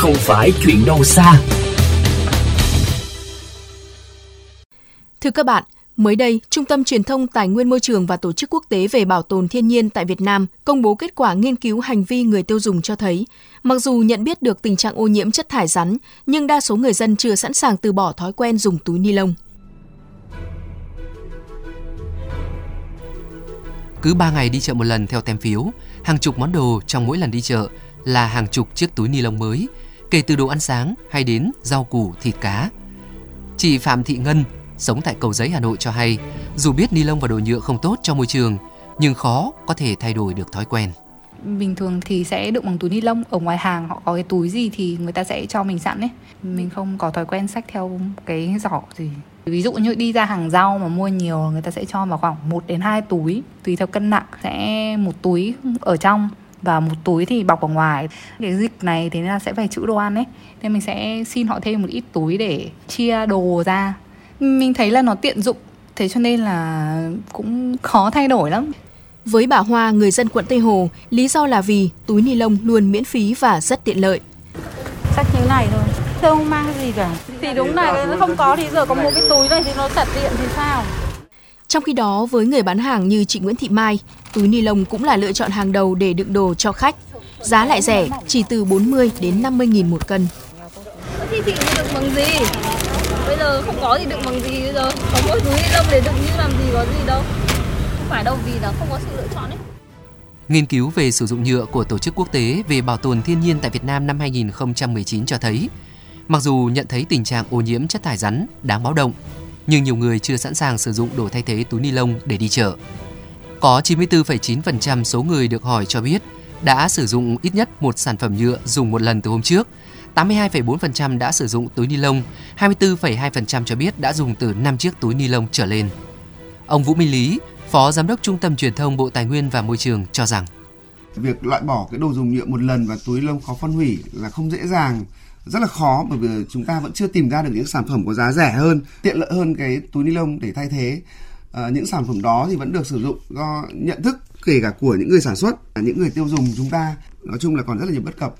không phải chuyện đâu xa. Thưa các bạn, Mới đây, Trung tâm Truyền thông Tài nguyên Môi trường và Tổ chức Quốc tế về Bảo tồn Thiên nhiên tại Việt Nam công bố kết quả nghiên cứu hành vi người tiêu dùng cho thấy, mặc dù nhận biết được tình trạng ô nhiễm chất thải rắn, nhưng đa số người dân chưa sẵn sàng từ bỏ thói quen dùng túi ni lông. Cứ 3 ngày đi chợ một lần theo tem phiếu, hàng chục món đồ trong mỗi lần đi chợ là hàng chục chiếc túi ni lông mới, kể từ đồ ăn sáng hay đến rau củ, thịt cá. Chị Phạm Thị Ngân, sống tại Cầu Giấy Hà Nội cho hay, dù biết ni lông và đồ nhựa không tốt cho môi trường, nhưng khó có thể thay đổi được thói quen. Bình thường thì sẽ đựng bằng túi ni lông, ở ngoài hàng họ có cái túi gì thì người ta sẽ cho mình sẵn ấy. Mình không có thói quen sách theo cái giỏ gì. Ví dụ như đi ra hàng rau mà mua nhiều người ta sẽ cho vào khoảng 1 đến 2 túi tùy theo cân nặng. Sẽ một túi ở trong và một túi thì bọc ở ngoài cái dịch này thế nên là sẽ phải chữ đồ ăn ấy nên mình sẽ xin họ thêm một ít túi để chia đồ ra mình thấy là nó tiện dụng thế cho nên là cũng khó thay đổi lắm với bà Hoa, người dân quận Tây Hồ, lý do là vì túi ni lông luôn miễn phí và rất tiện lợi. Sách như này thôi, không mang gì cả. Thì đúng là không có thì giờ có một cái túi này thì nó thật tiện thì sao? Trong khi đó, với người bán hàng như chị Nguyễn Thị Mai, túi ni lông cũng là lựa chọn hàng đầu để đựng đồ cho khách. Giá lại rẻ, chỉ từ 40 đến 50 nghìn một cân. Thì chị đựng bằng gì? Bây giờ không có thì đựng bằng gì bây giờ? Có mỗi túi ni lông để đựng như làm gì có gì đâu. Không phải đâu vì là không có sự lựa chọn ấy. Nghiên cứu về sử dụng nhựa của Tổ chức Quốc tế về Bảo tồn Thiên nhiên tại Việt Nam năm 2019 cho thấy, mặc dù nhận thấy tình trạng ô nhiễm chất thải rắn đáng báo động, nhưng nhiều người chưa sẵn sàng sử dụng đồ thay thế túi ni lông để đi chợ. Có 94,9% số người được hỏi cho biết đã sử dụng ít nhất một sản phẩm nhựa dùng một lần từ hôm trước, 82,4% đã sử dụng túi ni lông, 24,2% cho biết đã dùng từ 5 chiếc túi ni lông trở lên. Ông Vũ Minh Lý, Phó Giám đốc Trung tâm Truyền thông Bộ Tài nguyên và Môi trường cho rằng việc loại bỏ cái đồ dùng nhựa một lần và túi lông khó phân hủy là không dễ dàng rất là khó bởi vì chúng ta vẫn chưa tìm ra được những sản phẩm có giá rẻ hơn tiện lợi hơn cái túi ni lông để thay thế. À, những sản phẩm đó thì vẫn được sử dụng do nhận thức kể cả của những người sản xuất những người tiêu dùng chúng ta. Nói chung là còn rất là nhiều bất cập.